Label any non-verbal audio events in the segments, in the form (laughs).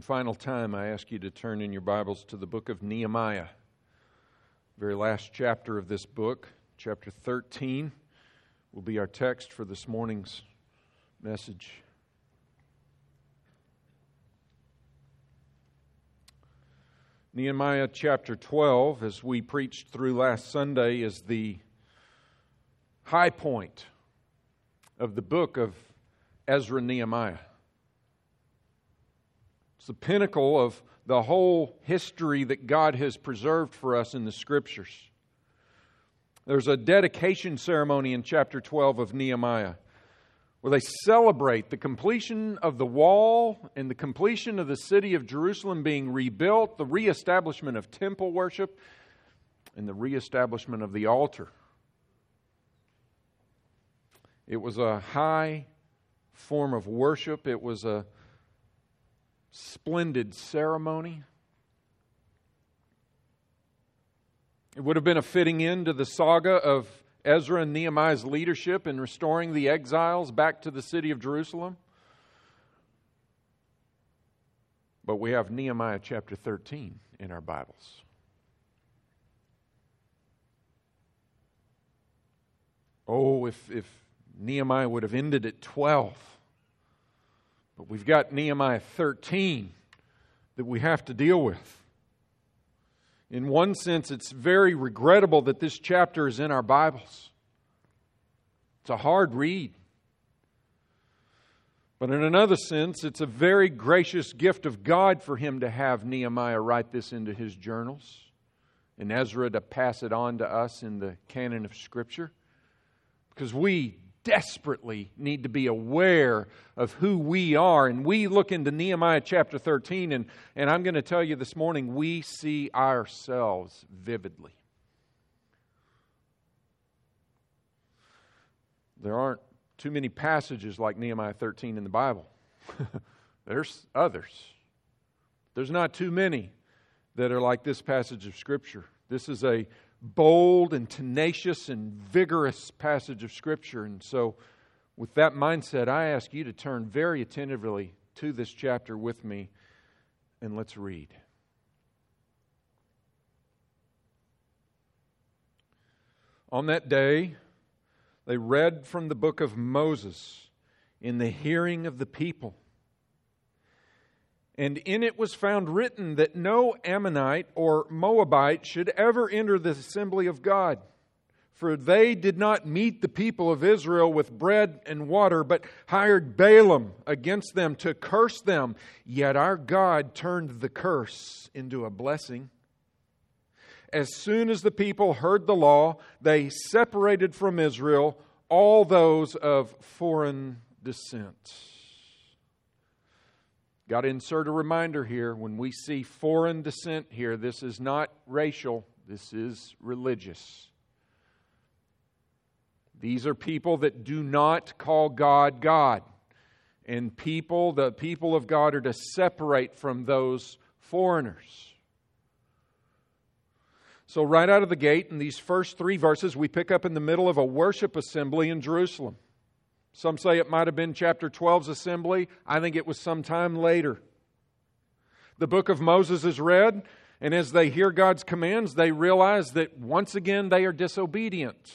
And final time, I ask you to turn in your Bibles to the book of Nehemiah. Very last chapter of this book, chapter 13, will be our text for this morning's message. Nehemiah chapter 12, as we preached through last Sunday, is the high point of the book of Ezra Nehemiah. The pinnacle of the whole history that God has preserved for us in the Scriptures. There's a dedication ceremony in chapter 12 of Nehemiah where they celebrate the completion of the wall and the completion of the city of Jerusalem being rebuilt, the reestablishment of temple worship, and the reestablishment of the altar. It was a high form of worship, it was a splendid ceremony. It would have been a fitting end to the saga of Ezra and Nehemiah's leadership in restoring the exiles back to the city of Jerusalem. But we have Nehemiah chapter 13 in our Bibles. Oh, if, if Nehemiah would have ended at 12. But we've got Nehemiah 13 that we have to deal with. In one sense, it's very regrettable that this chapter is in our Bibles. It's a hard read. But in another sense, it's a very gracious gift of God for him to have Nehemiah write this into his journals and Ezra to pass it on to us in the canon of Scripture. Because we desperately need to be aware of who we are. And we look into Nehemiah chapter 13, and, and I'm going to tell you this morning, we see ourselves vividly. There aren't too many passages like Nehemiah 13 in the Bible. (laughs) There's others. There's not too many that are like this passage of Scripture. This is a bold and tenacious and vigorous passage of Scripture. And so, with that mindset, I ask you to turn very attentively to this chapter with me and let's read. On that day, they read from the book of Moses in the hearing of the people. And in it was found written that no Ammonite or Moabite should ever enter the assembly of God. For they did not meet the people of Israel with bread and water, but hired Balaam against them to curse them. Yet our God turned the curse into a blessing. As soon as the people heard the law, they separated from Israel all those of foreign descent. Got to insert a reminder here when we see foreign descent here, this is not racial, this is religious. These are people that do not call God God. And people, the people of God, are to separate from those foreigners. So, right out of the gate, in these first three verses, we pick up in the middle of a worship assembly in Jerusalem. Some say it might have been chapter 12's assembly. I think it was sometime later. The book of Moses is read, and as they hear God's commands, they realize that once again they are disobedient.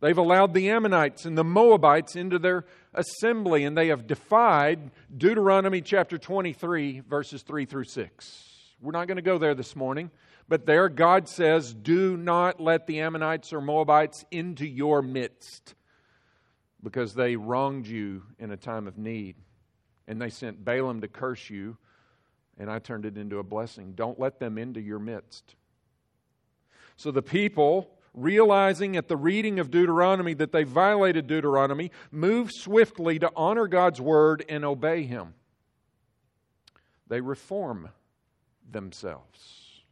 They've allowed the Ammonites and the Moabites into their assembly, and they have defied Deuteronomy chapter 23, verses 3 through 6. We're not going to go there this morning, but there God says, Do not let the Ammonites or Moabites into your midst because they wronged you in a time of need. And they sent Balaam to curse you, and I turned it into a blessing. Don't let them into your midst. So the people, realizing at the reading of Deuteronomy that they violated Deuteronomy, move swiftly to honor God's word and obey Him. They reform themselves.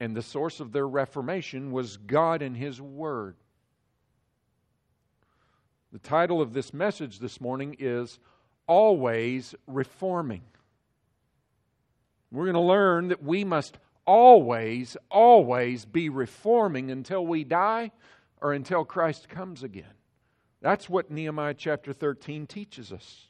And the source of their reformation was God and His Word. The title of this message this morning is Always Reforming. We're going to learn that we must always, always be reforming until we die or until Christ comes again. That's what Nehemiah chapter 13 teaches us.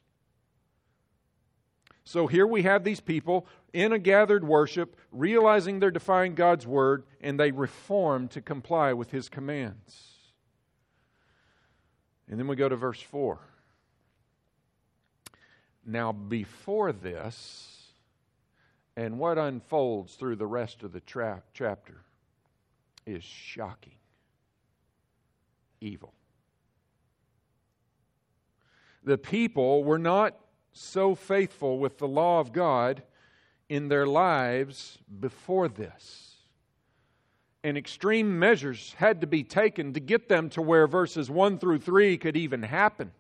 So here we have these people in a gathered worship, realizing they're defying God's word, and they reform to comply with his commands. And then we go to verse 4. Now, before this, and what unfolds through the rest of the tra- chapter is shocking evil. The people were not so faithful with the law of God in their lives before this. And extreme measures had to be taken to get them to where verses 1 through 3 could even happen.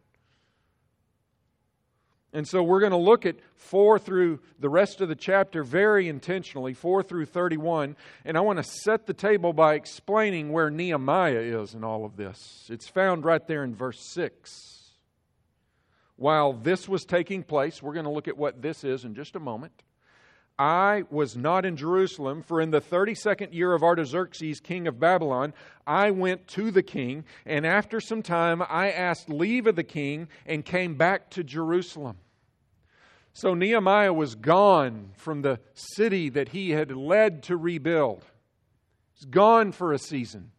And so we're going to look at 4 through the rest of the chapter very intentionally, 4 through 31. And I want to set the table by explaining where Nehemiah is in all of this. It's found right there in verse 6. While this was taking place, we're going to look at what this is in just a moment. I was not in Jerusalem, for in the 32nd year of Artaxerxes, king of Babylon, I went to the king, and after some time I asked leave of the king and came back to Jerusalem. So Nehemiah was gone from the city that he had led to rebuild. He's gone for a season.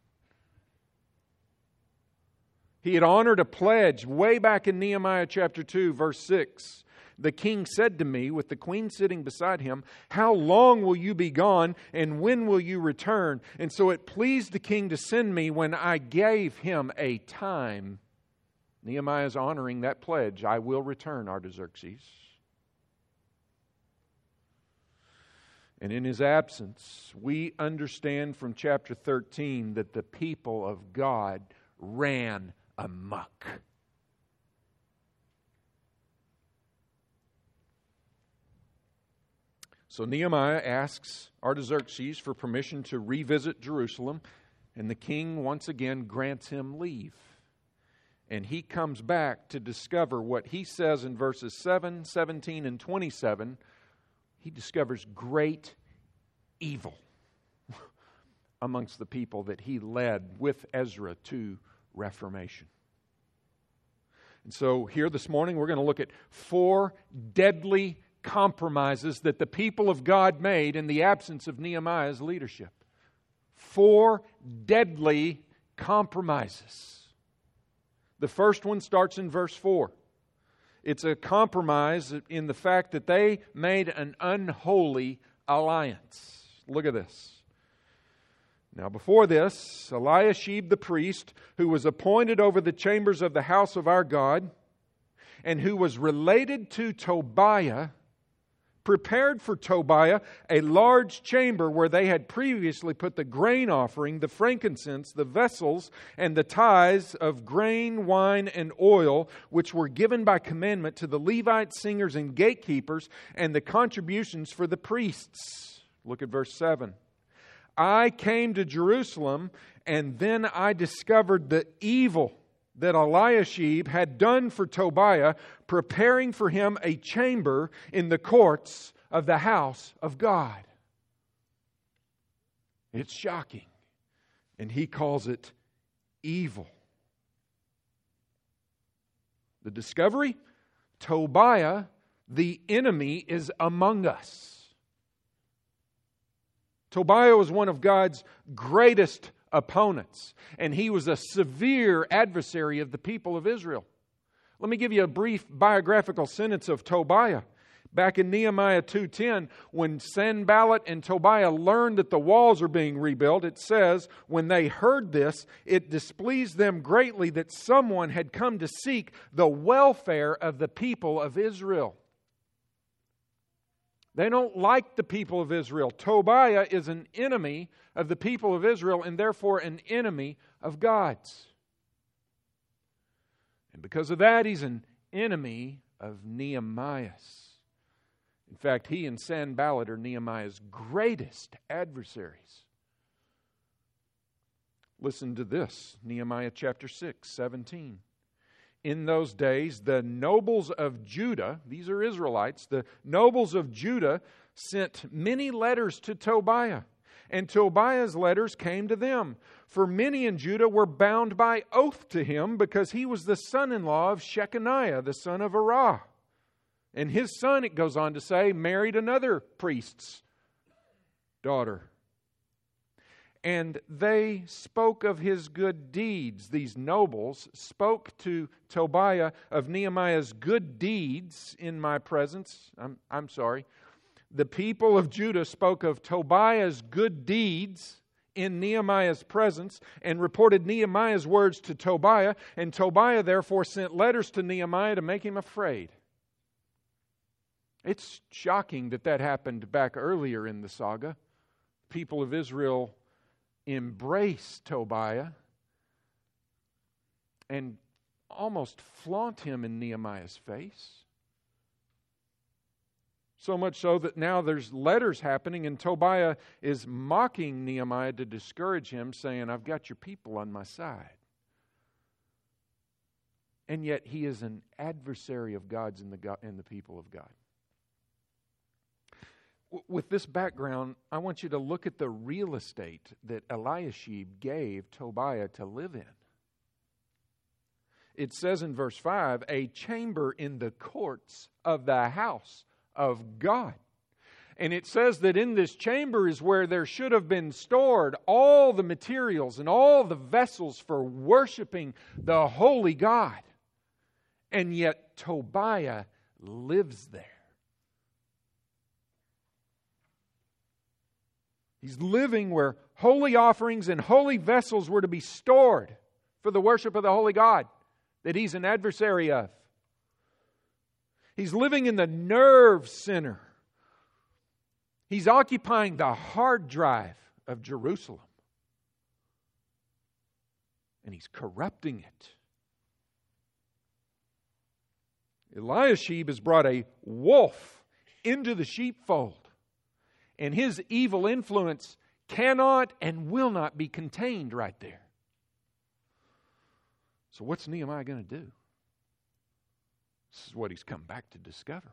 He had honored a pledge way back in Nehemiah chapter 2, verse 6 the king said to me, with the queen sitting beside him, How long will you be gone, and when will you return? And so it pleased the king to send me when I gave him a time. Nehemiah is honoring that pledge. I will return, Artaxerxes. And in his absence, we understand from chapter 13 that the people of God ran amuck. So Nehemiah asks Artaxerxes for permission to revisit Jerusalem, and the king once again grants him leave. And he comes back to discover what he says in verses 7, 17, and 27. He discovers great evil (laughs) amongst the people that he led with Ezra to Reformation. And so, here this morning, we're going to look at four deadly compromises that the people of God made in the absence of Nehemiah's leadership. Four deadly compromises. The first one starts in verse 4. It's a compromise in the fact that they made an unholy alliance. Look at this. Now, before this, Eliashib the priest, who was appointed over the chambers of the house of our God, and who was related to Tobiah, prepared for Tobiah a large chamber where they had previously put the grain offering, the frankincense, the vessels, and the tithes of grain, wine, and oil, which were given by commandment to the Levite singers and gatekeepers, and the contributions for the priests. Look at verse 7. I came to Jerusalem, and then I discovered the evil that Eliashib had done for Tobiah, preparing for him a chamber in the courts of the house of God. It's shocking. And he calls it evil. The discovery Tobiah, the enemy, is among us. Tobiah was one of God's greatest opponents, and he was a severe adversary of the people of Israel. Let me give you a brief biographical sentence of Tobiah. Back in Nehemiah 2:10, when Sanballat and Tobiah learned that the walls are being rebuilt, it says, when they heard this, it displeased them greatly that someone had come to seek the welfare of the people of Israel. They don't like the people of Israel. Tobiah is an enemy of the people of Israel and therefore an enemy of God's. And because of that, he's an enemy of Nehemiah's. In fact, he and Sanballat are Nehemiah's greatest adversaries. Listen to this Nehemiah chapter 6, 17 in those days, the nobles of Judah, these are Israelites, the nobles of Judah sent many letters to Tobiah, and Tobiah's letters came to them. For many in Judah were bound by oath to him because he was the son in law of Shechaniah, the son of Arah. And his son, it goes on to say, married another priest's daughter. And they spoke of his good deeds. These nobles spoke to Tobiah of Nehemiah's good deeds in my presence. I'm, I'm sorry. The people of Judah spoke of Tobiah's good deeds in Nehemiah's presence and reported Nehemiah's words to Tobiah. And Tobiah therefore sent letters to Nehemiah to make him afraid. It's shocking that that happened back earlier in the saga. People of Israel embrace Tobiah and almost flaunt him in Nehemiah's face. So much so that now there's letters happening, and Tobiah is mocking Nehemiah to discourage him, saying, I've got your people on my side. And yet he is an adversary of God's and the, God, and the people of God with this background, I want you to look at the real estate that Eliashib gave Tobiah to live in. It says in verse 5 a chamber in the courts of the house of God. And it says that in this chamber is where there should have been stored all the materials and all the vessels for worshiping the holy God. And yet Tobiah lives there. He's living where holy offerings and holy vessels were to be stored for the worship of the holy God that he's an adversary of. He's living in the nerve center. He's occupying the hard drive of Jerusalem. And he's corrupting it. Eliashib has brought a wolf into the sheepfold and his evil influence cannot and will not be contained right there. So, what's Nehemiah going to do? This is what he's come back to discover.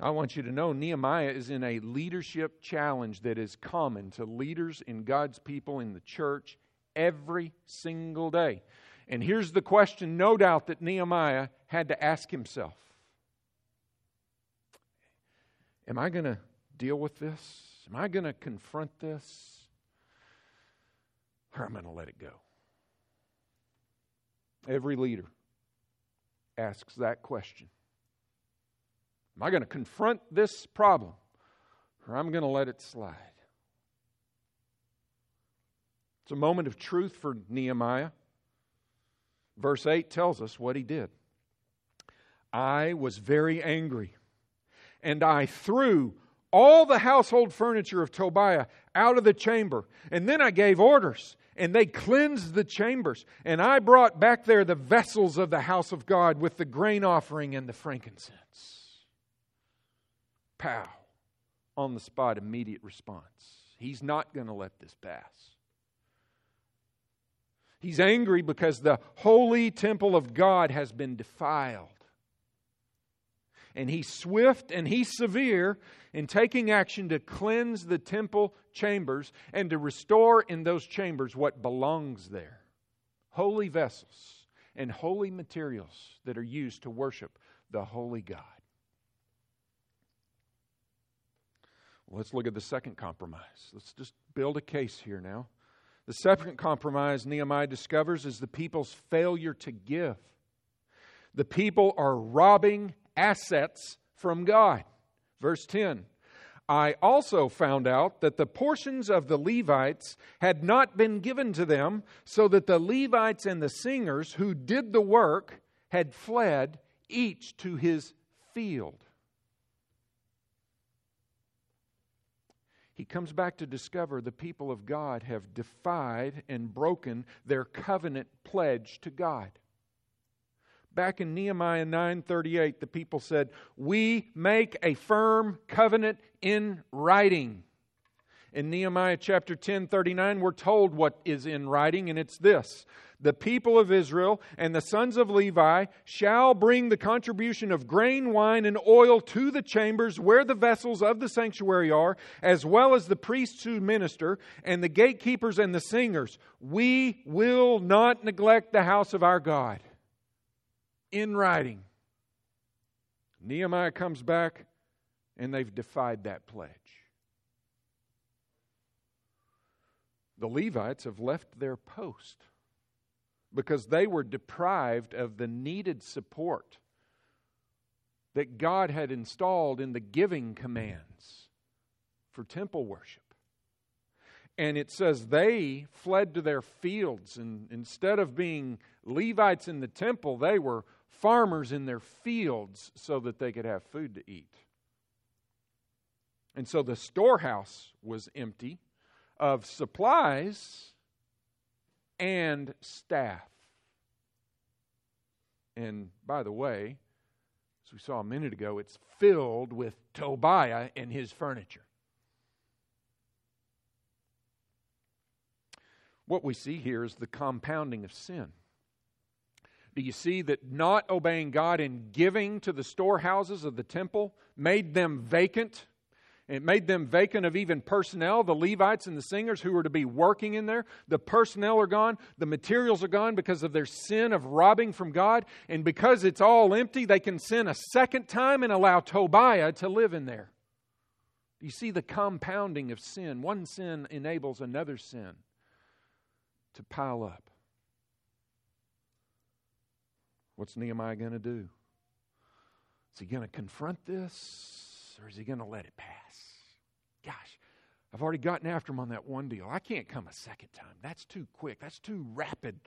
I want you to know Nehemiah is in a leadership challenge that is common to leaders in God's people in the church every single day. And here's the question, no doubt, that Nehemiah had to ask himself Am I going to deal with this? Am I going to confront this? Or am I going to let it go? Every leader asks that question. Am I going to confront this problem? Or am I'm going to let it slide? It's a moment of truth for Nehemiah. Verse 8 tells us what he did. I was very angry and I threw all the household furniture of Tobiah out of the chamber. And then I gave orders, and they cleansed the chambers. And I brought back there the vessels of the house of God with the grain offering and the frankincense. Pow. On the spot, immediate response. He's not going to let this pass. He's angry because the holy temple of God has been defiled and he's swift and he's severe in taking action to cleanse the temple chambers and to restore in those chambers what belongs there holy vessels and holy materials that are used to worship the holy God. Let's look at the second compromise. Let's just build a case here now. The second compromise Nehemiah discovers is the people's failure to give. The people are robbing assets from God. Verse 10 I also found out that the portions of the Levites had not been given to them, so that the Levites and the singers who did the work had fled, each to his field. He comes back to discover the people of God have defied and broken their covenant pledge to God. Back in Nehemiah 9:38, the people said, "We make a firm covenant in writing." In Nehemiah chapter 10, 39, we're told what is in writing, and it's this The people of Israel and the sons of Levi shall bring the contribution of grain, wine, and oil to the chambers where the vessels of the sanctuary are, as well as the priests who minister, and the gatekeepers and the singers. We will not neglect the house of our God in writing. Nehemiah comes back, and they've defied that pledge. The Levites have left their post because they were deprived of the needed support that God had installed in the giving commands for temple worship. And it says they fled to their fields, and instead of being Levites in the temple, they were farmers in their fields so that they could have food to eat. And so the storehouse was empty of supplies and staff. And by the way, as we saw a minute ago, it's filled with Tobiah and his furniture. What we see here is the compounding of sin. Do you see that not obeying God and giving to the storehouses of the temple made them vacant? It made them vacant of even personnel, the Levites and the singers who were to be working in there. The personnel are gone. The materials are gone because of their sin of robbing from God. And because it's all empty, they can sin a second time and allow Tobiah to live in there. You see the compounding of sin. One sin enables another sin to pile up. What's Nehemiah going to do? Is he going to confront this or is he going to let it pass? Gosh, I've already gotten after him on that one deal. I can't come a second time. That's too quick. That's too rapid.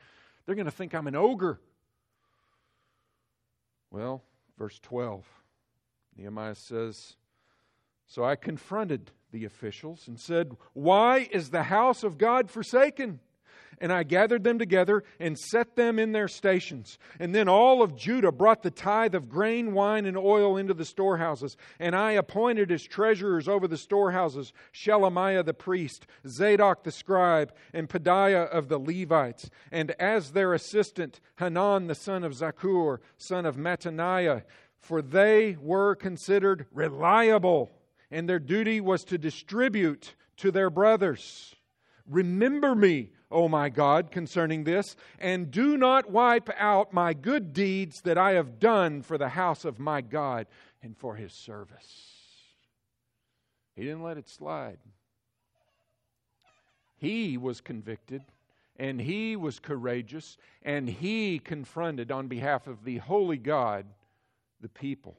They're going to think I'm an ogre. Well, verse 12, Nehemiah says, So I confronted the officials and said, Why is the house of God forsaken? And I gathered them together and set them in their stations. And then all of Judah brought the tithe of grain, wine, and oil into the storehouses. And I appointed as treasurers over the storehouses Shelemiah the priest, Zadok the scribe, and Pedaiah of the Levites. And as their assistant, Hanan the son of Zaccur, son of Mattaniah, for they were considered reliable, and their duty was to distribute to their brothers. Remember me, O my God, concerning this, and do not wipe out my good deeds that I have done for the house of my God and for his service. He didn't let it slide. He was convicted and he was courageous and he confronted on behalf of the holy God the people.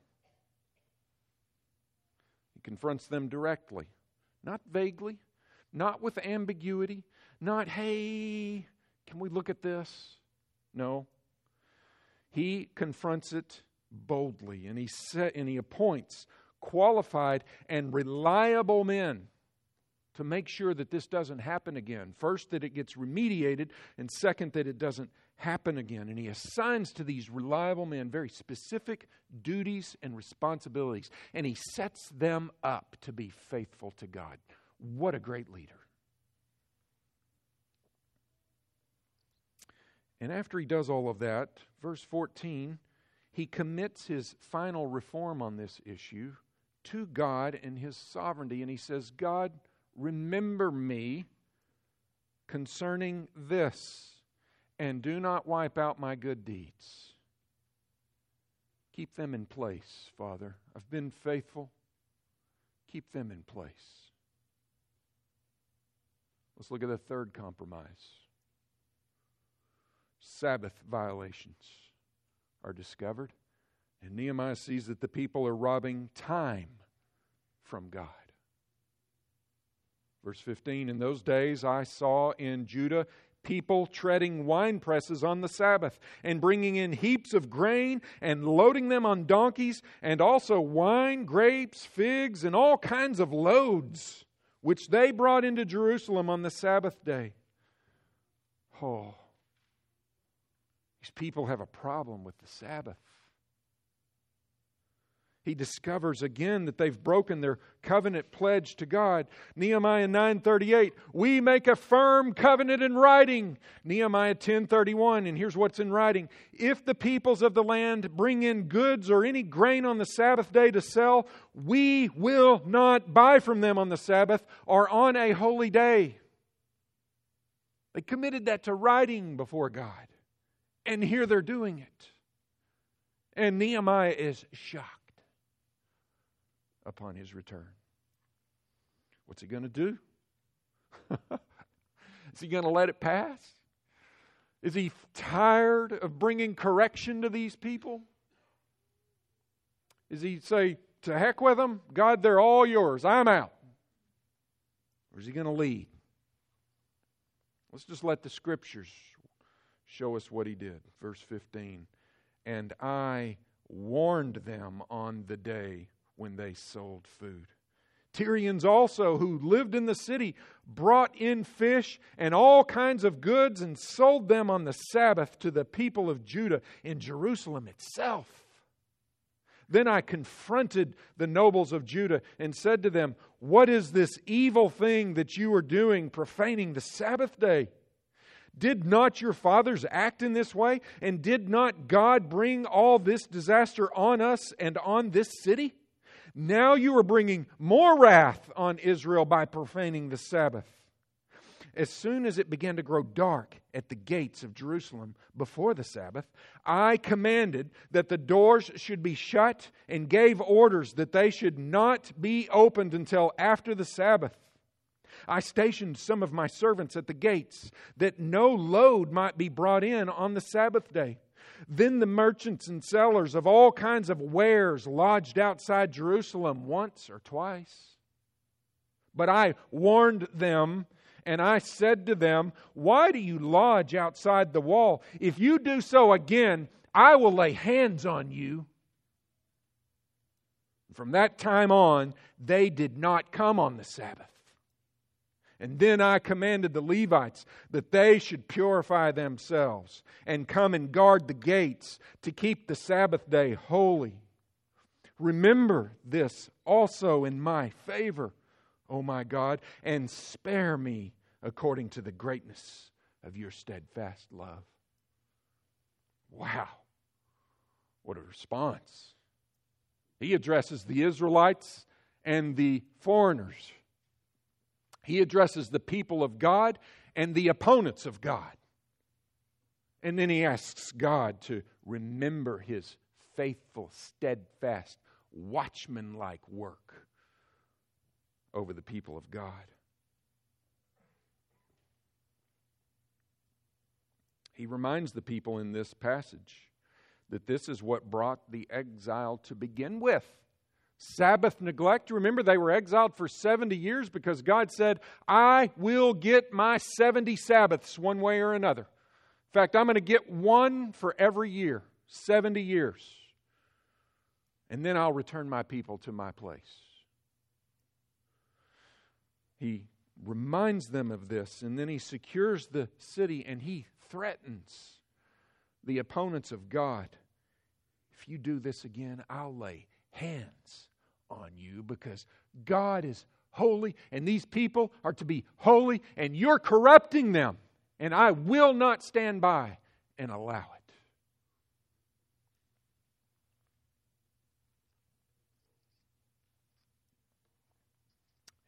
He confronts them directly, not vaguely, not with ambiguity, not, hey, can we look at this? No. He confronts it boldly and he, set, and he appoints qualified and reliable men to make sure that this doesn't happen again. First, that it gets remediated, and second, that it doesn't happen again. And he assigns to these reliable men very specific duties and responsibilities, and he sets them up to be faithful to God. What a great leader. And after he does all of that, verse 14, he commits his final reform on this issue to God and his sovereignty. And he says, God, remember me concerning this, and do not wipe out my good deeds. Keep them in place, Father. I've been faithful. Keep them in place. Let's look at the third compromise. Sabbath violations are discovered, and Nehemiah sees that the people are robbing time from God. Verse 15 In those days I saw in Judah people treading wine presses on the Sabbath and bringing in heaps of grain and loading them on donkeys, and also wine, grapes, figs, and all kinds of loads which they brought into Jerusalem on the Sabbath day. Oh, these people have a problem with the Sabbath. He discovers again that they've broken their covenant pledge to God. Nehemiah 9:38, we make a firm covenant in writing. Nehemiah 10:31, and here's what's in writing. If the peoples of the land bring in goods or any grain on the Sabbath day to sell, we will not buy from them on the Sabbath or on a holy day. They committed that to writing before God. And here they're doing it. And Nehemiah is shocked. upon his return. What's he going to do? (laughs) Is he going to let it pass? Is he tired of bringing correction to these people? Is he say, to heck with them? God, they're all yours. I'm out. Or is he going to lead? Let's just let the scriptures show us what he did. Verse 15. And I warned them on the day when they sold food. Tyrians also, who lived in the city, brought in fish and all kinds of goods and sold them on the Sabbath to the people of Judah in Jerusalem itself. Then I confronted the nobles of Judah and said to them, What is this evil thing that you are doing, profaning the Sabbath day? Did not your fathers act in this way? And did not God bring all this disaster on us and on this city? Now you are bringing more wrath on Israel by profaning the Sabbath. As soon as it began to grow dark at the gates of Jerusalem before the Sabbath, I commanded that the doors should be shut and gave orders that they should not be opened until after the Sabbath. I stationed some of my servants at the gates that no load might be brought in on the Sabbath day. Then the merchants and sellers of all kinds of wares lodged outside Jerusalem once or twice. But I warned them and I said to them, Why do you lodge outside the wall? If you do so again, I will lay hands on you. From that time on, they did not come on the Sabbath. And then I commanded the Levites that they should purify themselves and come and guard the gates to keep the Sabbath day holy. Remember this also in my favor, O my God, and spare me according to the greatness of your steadfast love. Wow. What a response. He addresses the Israelites and the foreigners he addresses the people of God and the opponents of God. And then he asks God to remember his faithful, steadfast, watchman like work over the people of God. He reminds the people in this passage that this is what brought the exile to begin with. Sabbath neglect. Remember, they were exiled for 70 years because God said, I will get my 70 Sabbaths one way or another. In fact, I'm going to get one for every year, 70 years. And then I'll return my people to my place. He reminds them of this, and then he secures the city and he threatens the opponents of God. If you do this again, I'll lay hands on you because God is holy and these people are to be holy and you're corrupting them. And I will not stand by and allow it.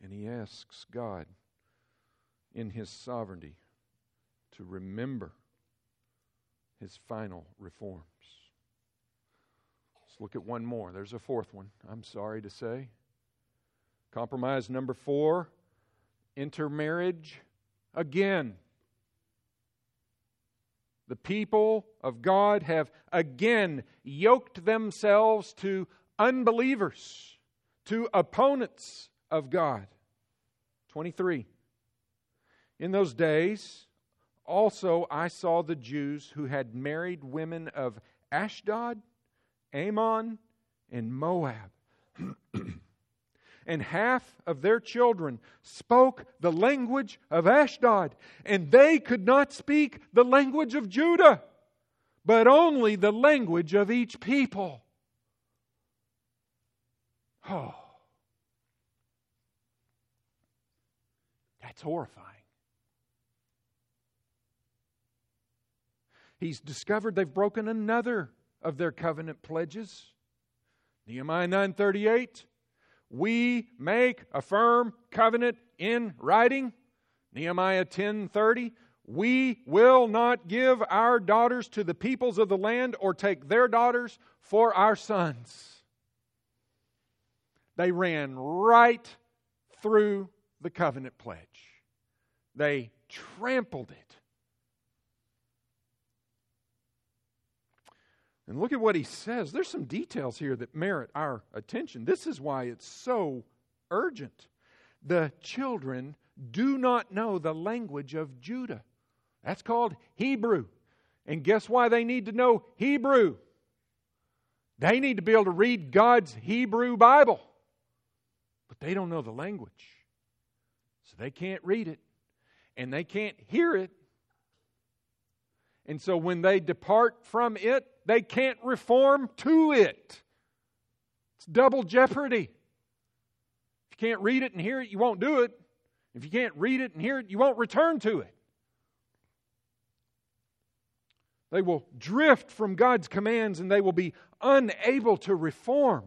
And he asks God in his sovereignty to remember his final reform. Let's look at one more. There's a fourth one, I'm sorry to say. Compromise number four intermarriage again. The people of God have again yoked themselves to unbelievers, to opponents of God. 23. In those days, also I saw the Jews who had married women of Ashdod Ammon, and Moab. (clears throat) and half of their children spoke the language of Ashdod, and they could not speak the language of Judah, but only the language of each people. Oh, that's horrifying. He's discovered they've broken another of their covenant pledges. Nehemiah 9:38 We make a firm covenant in writing. Nehemiah 10:30 We will not give our daughters to the peoples of the land or take their daughters for our sons. They ran right through the covenant pledge, they trampled it. And look at what he says. There's some details here that merit our attention. This is why it's so urgent. The children do not know the language of Judah. That's called Hebrew. And guess why they need to know Hebrew? They need to be able to read God's Hebrew Bible. But they don't know the language. So they can't read it and they can't hear it. And so when they depart from it, they can't reform to it. It's double jeopardy. If you can't read it and hear it, you won't do it. If you can't read it and hear it, you won't return to it. They will drift from God's commands and they will be unable to reform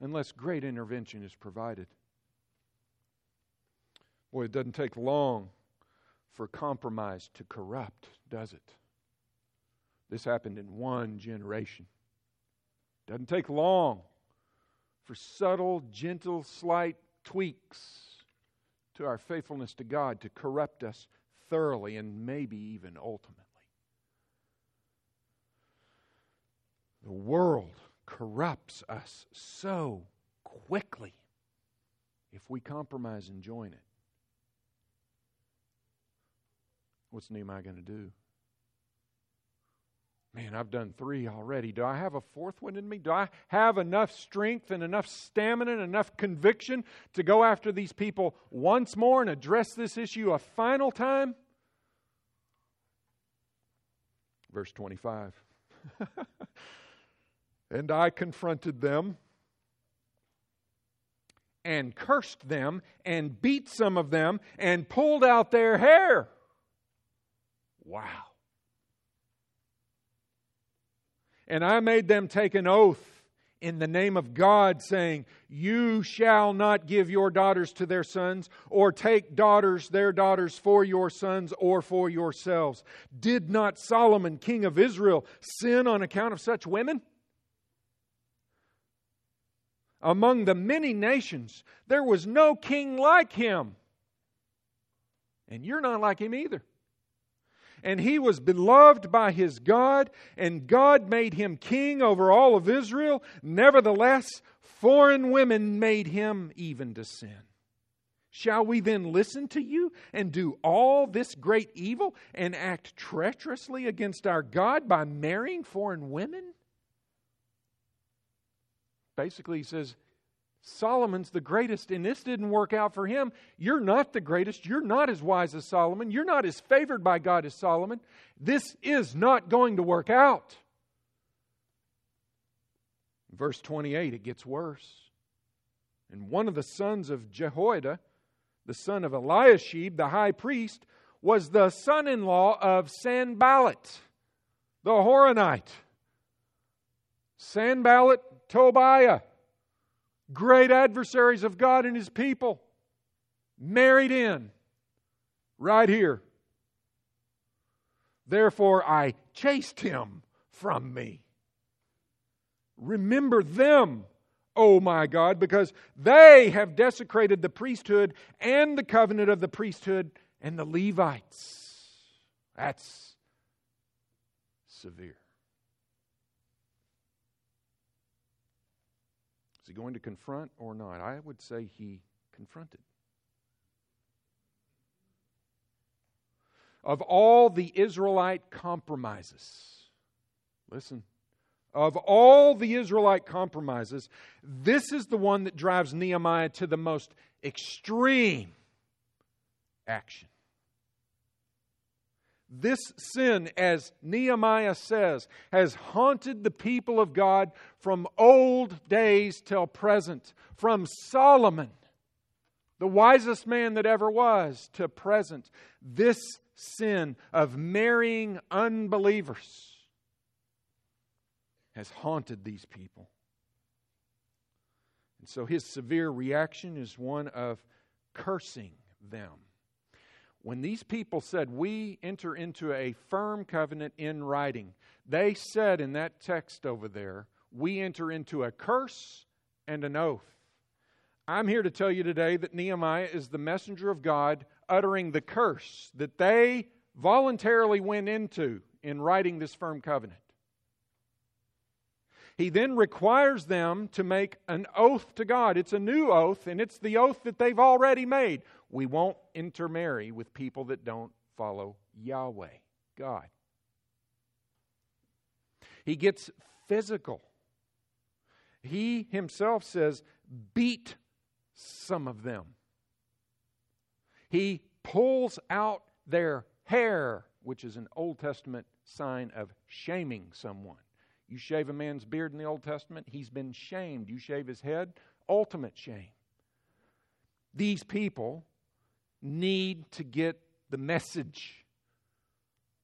unless great intervention is provided. Boy, it doesn't take long for compromise to corrupt, does it? This happened in one generation. Doesn't take long for subtle, gentle, slight tweaks to our faithfulness to God to corrupt us thoroughly and maybe even ultimately. The world corrupts us so quickly if we compromise and join it. What's Nehemiah going to do? Man, I've done three already. Do I have a fourth one in me? Do I have enough strength and enough stamina and enough conviction to go after these people once more and address this issue a final time? Verse 25. (laughs) and I confronted them and cursed them and beat some of them and pulled out their hair. Wow. And I made them take an oath in the name of God, saying, You shall not give your daughters to their sons, or take daughters, their daughters, for your sons or for yourselves. Did not Solomon, king of Israel, sin on account of such women? Among the many nations, there was no king like him. And you're not like him either and he was beloved by his God, and God made him king over all of Israel. Nevertheless, foreign women made him even to sin. Shall we then listen to you and do all this great evil and act treacherously against our God by marrying foreign women? Basically, he says, Solomon's the greatest, and this didn't work out for him. You're not the greatest. You're not as wise as Solomon. You're not as favored by God as Solomon. This is not going to work out. Verse 28, it gets worse. And one of the sons of Jehoiada, the son of Eliashib, the high priest, was the son in law of Sanballat, the Horonite. Sanballat, Tobiah great adversaries of God and His people, married in right here. Therefore, I chased him from me. Remember them, O my God, because they have desecrated the priesthood and the covenant of the priesthood and the Levites. That's severe. Is he going to confront or not? I would say he confronted. Of all the Israelite compromises, listen, of all the Israelite compromises, this is the one that drives Nehemiah to the most extreme action. This sin, as Nehemiah says, has haunted the people of God from old days till present, from Solomon, the wisest man that ever was, to present. This sin of marrying unbelievers has haunted these people. And so his severe reaction is one of cursing them when these people said, We enter into a firm covenant in writing, they said in that text over there, We enter into a curse and an oath. I'm here to tell you today that Nehemiah is the messenger of God uttering the curse that they voluntarily went into in writing this firm covenant. He then requires them to make an oath to God. It's a new oath, and it's the oath that they've already made. We won't intermarry with people that don't follow Yahweh, God. He gets physical. He himself says, beat some of them. He pulls out their hair, which is an Old Testament sign of shaming someone. You shave a man's beard in the Old Testament, he's been shamed. You shave his head, ultimate shame. These people need to get the message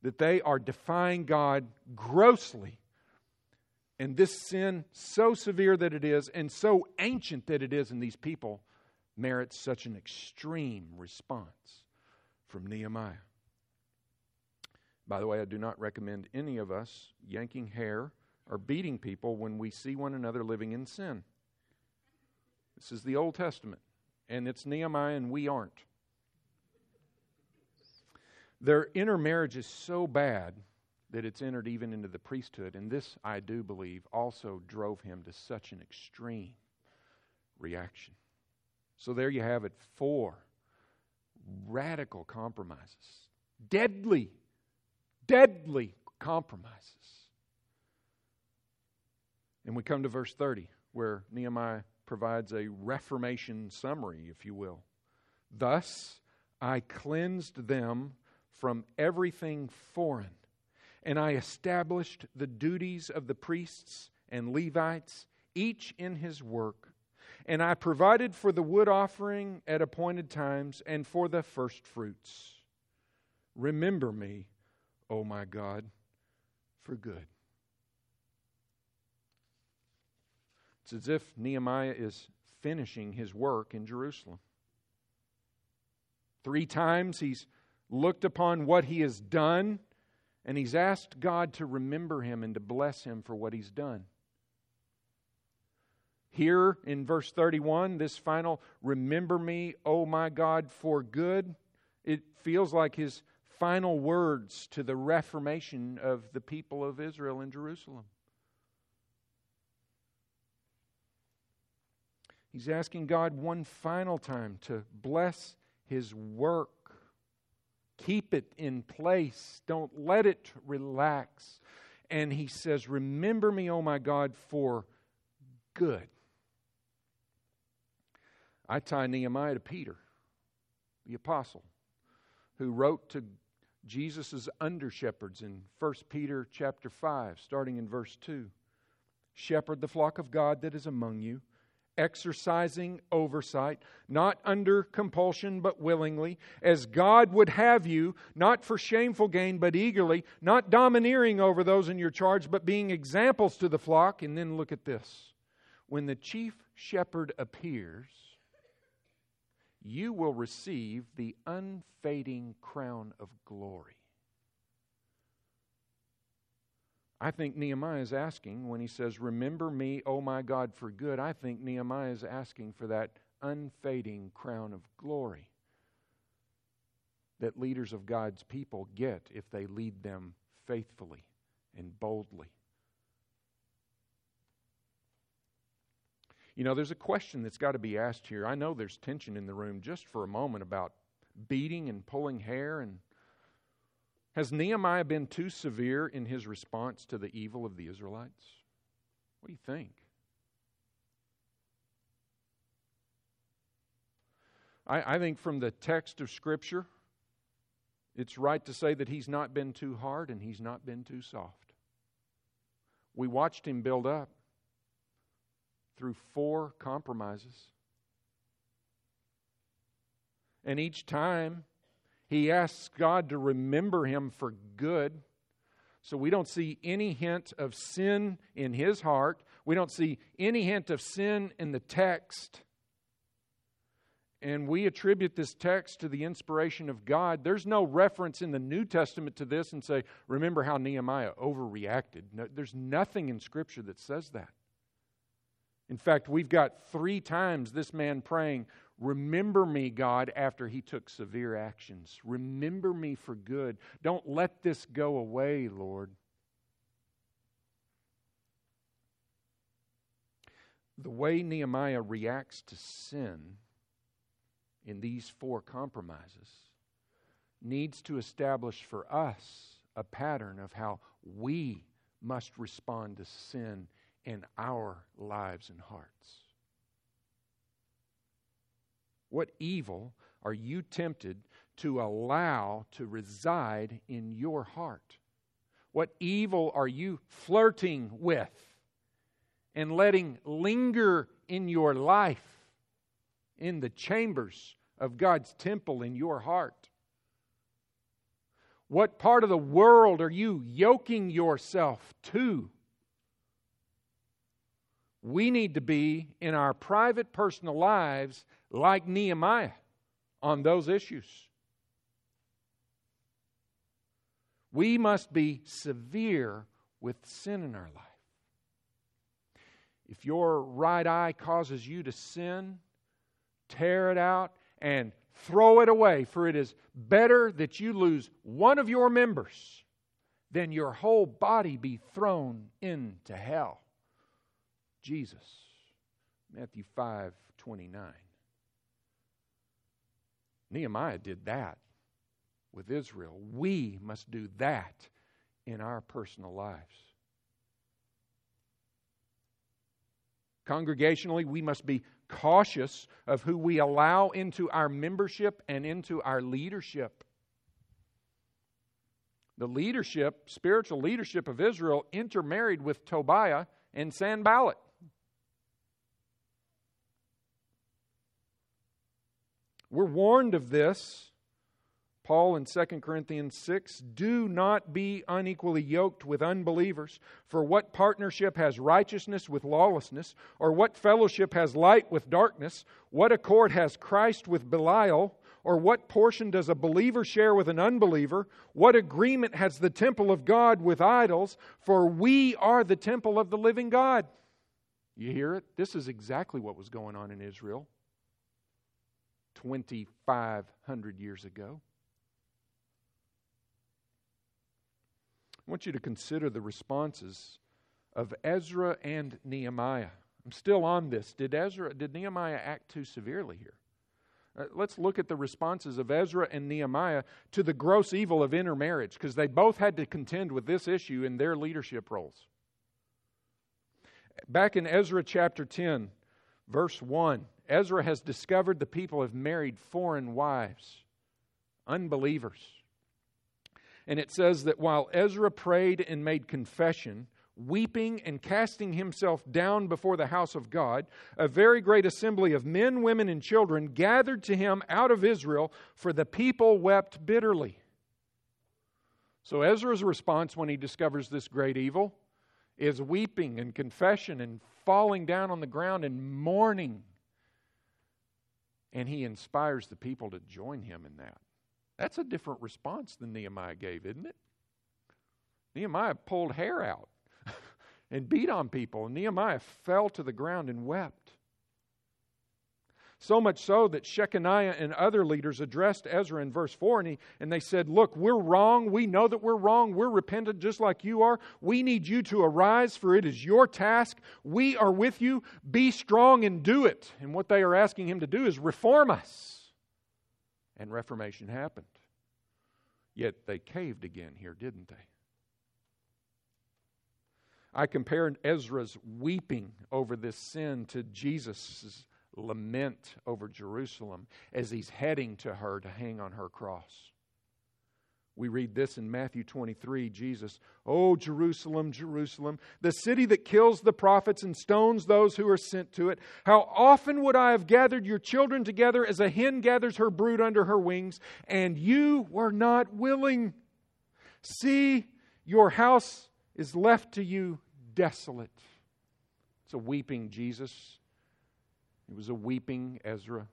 that they are defying God grossly. And this sin, so severe that it is, and so ancient that it is in these people, merits such an extreme response from Nehemiah. By the way, I do not recommend any of us yanking hair or beating people when we see one another living in sin. This is the Old Testament, and it's Nehemiah, and we aren't. Their intermarriage is so bad that it's entered even into the priesthood, and this, I do believe, also drove him to such an extreme reaction. So there you have it four radical compromises, deadly, deadly compromises. And we come to verse 30, where Nehemiah provides a reformation summary, if you will. Thus I cleansed them from everything foreign, and I established the duties of the priests and Levites, each in his work. And I provided for the wood offering at appointed times and for the first fruits. Remember me, O my God, for good. It's as if Nehemiah is finishing his work in Jerusalem. Three times he's looked upon what he has done, and he's asked God to remember him and to bless him for what he's done. Here in verse 31, this final, remember me, O my God, for good, it feels like his final words to the reformation of the people of Israel in Jerusalem. He's asking God one final time to bless his work. Keep it in place. Don't let it relax. And he says, Remember me, O my God, for good. I tie Nehemiah to Peter, the apostle, who wrote to Jesus' under shepherds in 1 Peter chapter 5, starting in verse 2. Shepherd the flock of God that is among you exercising oversight, not under compulsion, but willingly, as God would have you, not for shameful gain, but eagerly, not domineering over those in your charge, but being examples to the flock. And then look at this when the chief shepherd appears, you will receive the unfading crown of glory. I think Nehemiah is asking when he says, Remember me, O my God, for good. I think Nehemiah is asking for that unfading crown of glory that leaders of God's people get if they lead them faithfully and boldly. You know, there's a question that's got to be asked here. I know there's tension in the room just for a moment about beating and pulling hair and has Nehemiah been too severe in his response to the evil of the Israelites? What do you think? I, I think from the text of Scripture, it's right to say that he's not been too hard and he's not been too soft. We watched him build up through four compromises. And each time he asks God to remember him for good. So we don't see any hint of sin in his heart. We don't see any hint of sin in the text. And we attribute this text to the inspiration of God. There's no reference in the New Testament to this and say, remember how Nehemiah overreacted. No, there's nothing in Scripture that says that. In fact, we've got three times this man praying, Remember me, God, after he took severe actions. Remember me for good. Don't let this go away, Lord. The way Nehemiah reacts to sin in these four compromises needs to establish for us a pattern of how we must respond to sin in our lives and hearts. What evil are you tempted to allow to reside in your heart? What evil are you flirting with and letting linger in your life, in the chambers of God's temple in your heart? What part of the world are you yoking yourself to? We need to be in our private personal lives like Nehemiah on those issues. We must be severe with sin in our life. If your right eye causes you to sin, tear it out and throw it away, for it is better that you lose one of your members than your whole body be thrown into hell. Jesus, Matthew 5 29. Nehemiah did that with Israel. We must do that in our personal lives. Congregationally, we must be cautious of who we allow into our membership and into our leadership. The leadership, spiritual leadership of Israel, intermarried with Tobiah and Sanballat. We're warned of this. Paul in 2 Corinthians 6 Do not be unequally yoked with unbelievers, for what partnership has righteousness with lawlessness, or what fellowship has light with darkness? What accord has Christ with Belial? Or what portion does a believer share with an unbeliever? What agreement has the temple of God with idols? For we are the temple of the living God. You hear it? This is exactly what was going on in Israel. 2,500 years ago. I want you to consider the responses of Ezra and Nehemiah. I'm still on this. Did Ezra did Nehemiah act too severely here? Uh, let's look at the responses of Ezra and Nehemiah to the gross evil of intermarriage because they both had to contend with this issue in their leadership roles. Back in Ezra chapter 10, verse 1, Ezra has discovered the people have married foreign wives, unbelievers. And it says that while Ezra prayed and made confession, weeping and casting himself down before the house of God, a very great assembly of men, women, and children gathered to him out of Israel, for the people wept bitterly. So Ezra's response when he discovers this great evil is weeping and confession and falling down on the ground and mourning and he inspires the people to join him in that. That's a different response than Nehemiah gave, isn't it? Nehemiah pulled hair out (laughs) and beat on people, and Nehemiah fell to the ground and wept. So much so that Shechaniah and other leaders addressed Ezra in verse 4 and, he, and they said, Look, we're wrong. We know that we're wrong. We're repentant just like you are. We need you to arise, for it is your task. We are with you. Be strong and do it. And what they are asking him to do is reform us. And reformation happened. Yet they caved again here, didn't they? I compared Ezra's weeping over this sin to Jesus' lament over Jerusalem as he's heading to her to hang on her cross. We read this in Matthew 23 Jesus, Oh, Jerusalem, Jerusalem, the city that kills the prophets and stones those who are sent to it. How often would I have gathered your children together as a hen gathers her brood under her wings, and you were not willing? See, your house is left to you desolate. It's a weeping Jesus it was a weeping Ezra.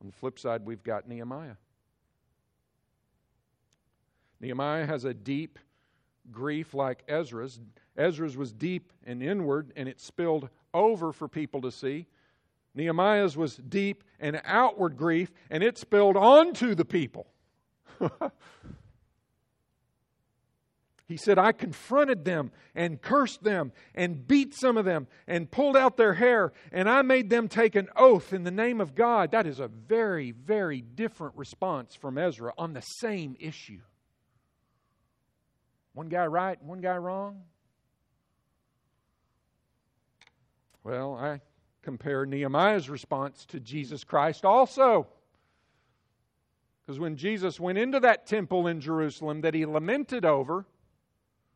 On the flip side, we've got Nehemiah. Nehemiah has a deep grief like Ezra's. Ezra's was deep and inward, and it spilled over for people to see. Nehemiah's was deep and outward grief, and it spilled onto the people. (laughs) he said, I confronted them and cursed them and beat some of them and pulled out their hair, and I made them take an oath in the name of God. That is a very, very different response from Ezra on the same issue. One guy right, one guy wrong. Well, I compare Nehemiah's response to Jesus Christ also. Because when Jesus went into that temple in Jerusalem that he lamented over,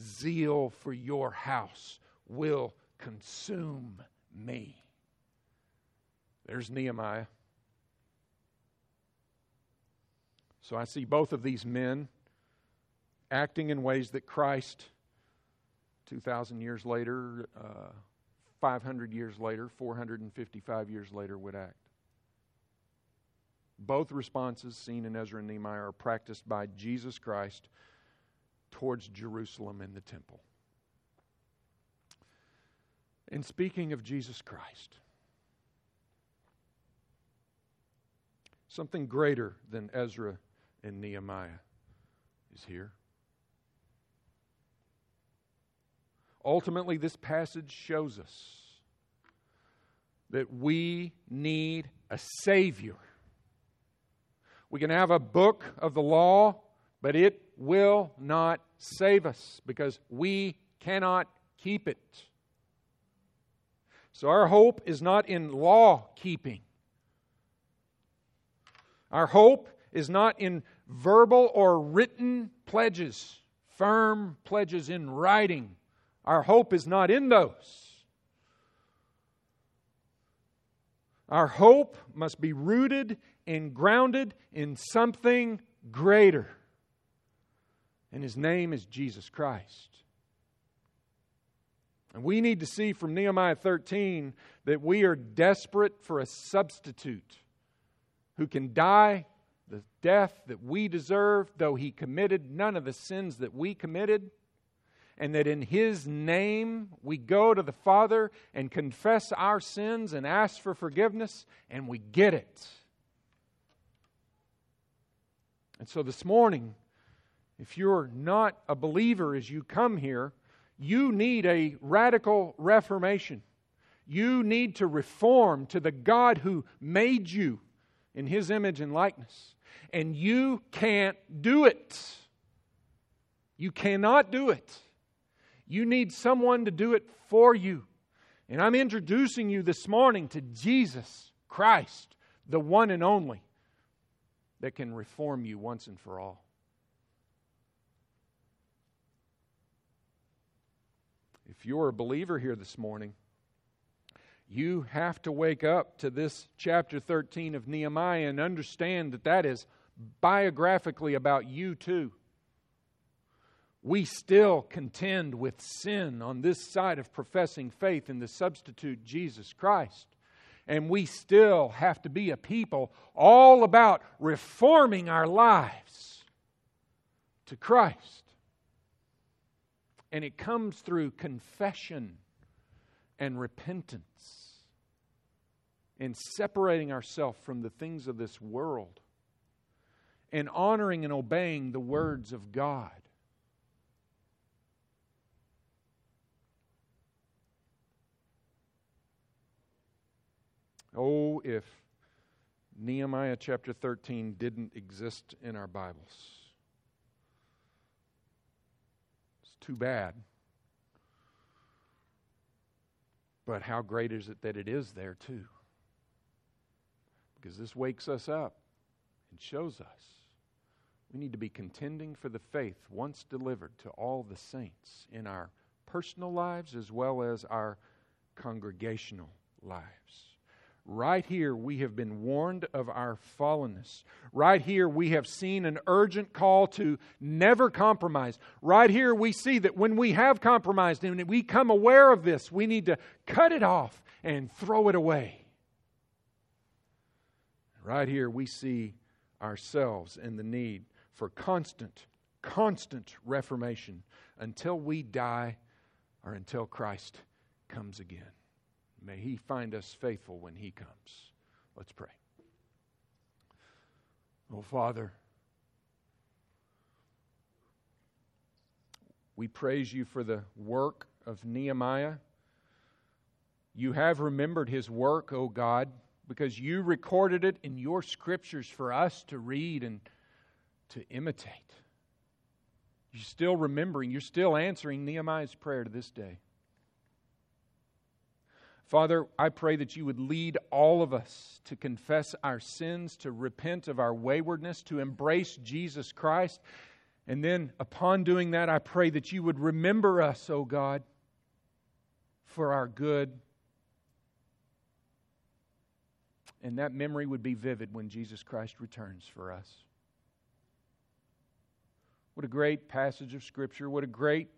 zeal for your house will consume me. There's Nehemiah. So I see both of these men acting in ways that Christ, 2,000 years later, uh, 500 years later, 455 years later, would act. Both responses seen in Ezra and Nehemiah are practiced by Jesus Christ towards Jerusalem and the temple. And speaking of Jesus Christ, something greater than Ezra and Nehemiah is here. Ultimately, this passage shows us that we need a Savior. We can have a book of the law, but it will not save us because we cannot keep it. So our hope is not in law keeping. Our hope is not in verbal or written pledges, firm pledges in writing. Our hope is not in those. Our hope must be rooted and grounded in something greater and his name is Jesus Christ. And we need to see from Nehemiah 13 that we are desperate for a substitute who can die the death that we deserve, though he committed none of the sins that we committed, and that in his name we go to the Father and confess our sins and ask for forgiveness, and we get it. And so this morning, if you're not a believer as you come here, you need a radical reformation. You need to reform to the God who made you in his image and likeness. And you can't do it. You cannot do it. You need someone to do it for you. And I'm introducing you this morning to Jesus Christ, the one and only that can reform you once and for all. If you're a believer here this morning, you have to wake up to this chapter 13 of Nehemiah and understand that that is biographically about you too. We still contend with sin on this side of professing faith in the substitute Jesus Christ. And we still have to be a people all about reforming our lives to Christ. And it comes through confession and repentance and separating ourselves from the things of this world and honoring and obeying the words of God. Oh, if Nehemiah chapter 13 didn't exist in our Bibles. Too bad. But how great is it that it is there too? Because this wakes us up and shows us We need to be contending for the faith once delivered to all the saints in our personal lives as well as our congregational lives. Right here, we have been warned of our fallenness. Right here, we have seen an urgent call to never compromise. Right here, we see that when we have compromised and we come aware of this, we need to cut it off and throw it away. Right here, we see ourselves in the need for constant, constant reformation until we die or until Christ comes again. May He find us faithful when He comes. Let's pray. Oh, Father, we praise you for the work of Nehemiah. You have remembered his work, O oh God, because you recorded it in your scriptures for us to read and to imitate. You're still remembering, you're still answering Nehemiah's prayer to this day. Father, I pray that you would lead all of us to confess our sins, to repent of our waywardness, to embrace Jesus Christ. And then, upon doing that, I pray that you would remember us, O oh God, for our good. And that memory would be vivid when Jesus Christ returns for us. What a great passage of Scripture. What a great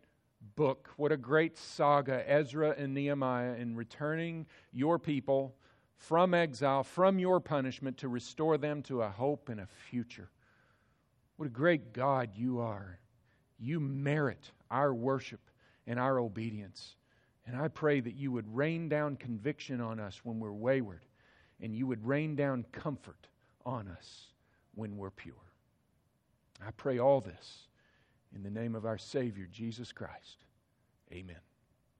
book. What a great saga, Ezra and Nehemiah, in returning your people from exile, from your punishment, to restore them to a hope and a future. What a great God you are. You merit our worship and our obedience. And I pray that you would rain down conviction on us when we're wayward, and you would rain down comfort on us when we're pure. I pray all this in the name of our Savior, Jesus Christ. Amen.